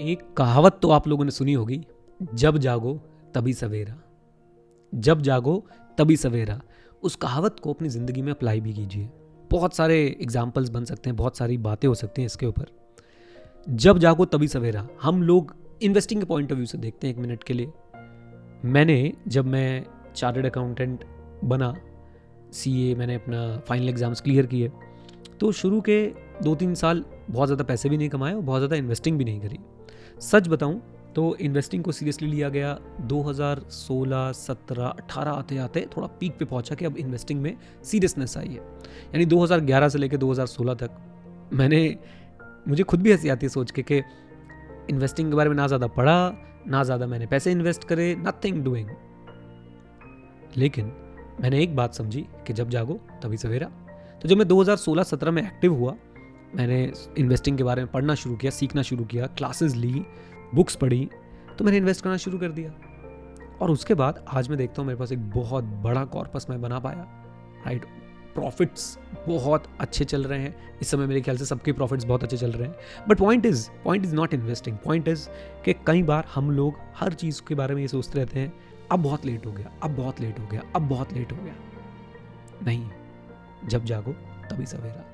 एक कहावत तो आप लोगों ने सुनी होगी, जब जागो तभी सवेरा। जब जागो तभी सवेरा। उस कहावत को अपनी ज़िंदगी में अप्लाई भी कीजिए। बहुत सारे एग्जाम्पल्स बन सकते हैं, बहुत सारी बातें हो सकती हैं इसके ऊपर। जब जागो तभी सवेरा। हम लोग इन्वेस्टिंग के पॉइंट ऑफ़ व्यू से देखते हैं एक मिनट के लिए। मैंने जब मैं चार्टर्ड अकाउंटेंट बना सीए मैंने अपना फाइनल एग्ज़ाम्स क्लियर किए तो शुरू के दो तीन साल बहुत ज़्यादा पैसे भी नहीं कमाए और बहुत ज़्यादा इन्वेस्टिंग भी नहीं करी। सच बताऊँ तो इन्वेस्टिंग को सीरियसली लिया गया 2016, 17, 18 आते आते थोड़ा पीक पे पहुँचा कि अब इन्वेस्टिंग में सीरियसनेस आई है। यानी 2011 से लेकर 2016 तक मैंने मुझे खुद भी हँसी आती है सोच के कि इन्वेस्टिंग के बारे में ना ज़्यादा पढ़ा ना ज़्यादा मैंने पैसे इन्वेस्ट करे नथिंग डूइंग लेकिन मैंने एक बात समझी कि जब जागो तभी सवेरा। तो जब मैं 2016-17 में एक्टिव हुआ मैंने इन्वेस्टिंग के बारे में पढ़ना शुरू किया, सीखना शुरू किया क्लासेस ली बुक्स पढ़ी तो मैंने इन्वेस्ट करना शुरू कर दिया। और उसके बाद आज मैं देखता हूँ मेरे पास एक बहुत बड़ा कॉर्पस मैं बना पाया राइट प्रॉफिट्स बहुत अच्छे चल रहे हैं। इस समय मेरे ख्याल से सबके प्रॉफिट्स बहुत अच्छे चल रहे हैं। But point is point is not investing point is कि कई बार हम लोग हर चीज़ के बारे में ये सोचते रहते हैं, अब बहुत लेट हो गया, अब बहुत लेट हो गया, अब बहुत लेट हो गया। नहीं, जब जागो, तभी सवेरा।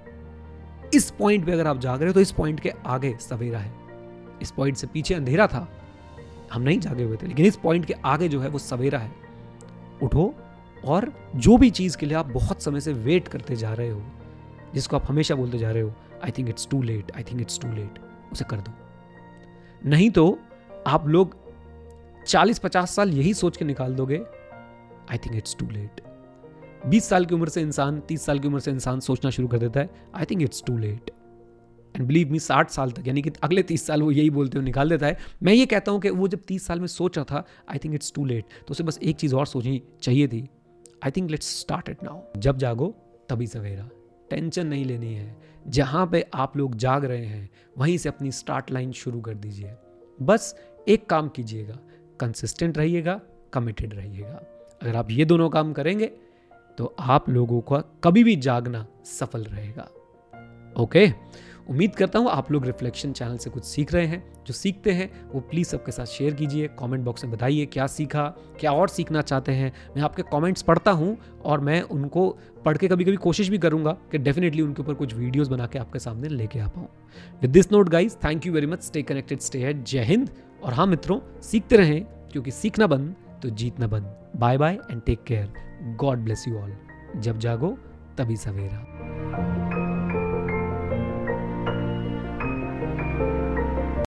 इस पॉइंट पे अगर आप जाग रहे हो तो इस पॉइंट के आगे सवेरा है। इस पॉइंट से पीछे अंधेरा था, हम नहीं जागे हुए थे, लेकिन इस पॉइंट के आगे जो है, वो सवेरा है। उठो और जो भी चीज़ के लिए आप बहुत समय से वेट करते जा रहे हो, जिसको आप हमेशा बोलते जा रहे हो I think it's too late I think it's too late उसे कर दो। नहीं तो आप लोग 40-50 साल यही सोच के निकाल दोगे I think it's too late 20 साल की उम्र से इंसान 30 साल की उम्र से इंसान सोचना शुरू कर देता है। I think it's too late and believe me साठ साल तक, यानी कि अगले तीस साल वो यही बोलते हुए निकाल देता है। मैं ये कहता हूँ कि वो जब तीस साल में सोच था I think it's too late तो उसे बस एक चीज़ और सोचनी चाहिए थी। I think let's start it now जब जागो, तभी सवेरा। टेंशन नहीं लेनी है। जहाँ पे आप लोग जाग रहे हैं, वहीं से अपनी स्टार्ट लाइन शुरू कर दीजिए। बस एक काम कीजिएगा। कंसिस्टेंट रहिएगा कमिटेड रहिएगा। अगर आप ये दोनों काम करेंगे तो आप लोगों का कभी भी जागना सफल रहेगा। ओके? उम्मीद करता हूँ आप लोग रिफ्लेक्शन चैनल से कुछ सीख रहे हैं। जो सीखते हैं, वो प्लीज़ सबके साथ शेयर कीजिए, कमेंट बॉक्स में बताइए क्या सीखा, क्या और सीखना चाहते हैं। मैं आपके कमेंट्स पढ़ता हूँ और मैं उनको पढ़ के कभी कभी कोशिश भी करूँगा कि डेफिनेटली उनके ऊपर कुछ वीडियोज़ बना के आपके सामने लेके आ पाऊँ। With this note guys thank you very much stay connected stay है जय हिंद। और हाँ मित्रों, सीखते रहें, क्योंकि सीखना बंद तो जीतना बंद। Bye bye and take care God bless you all जब जागो, तभी सवेरा।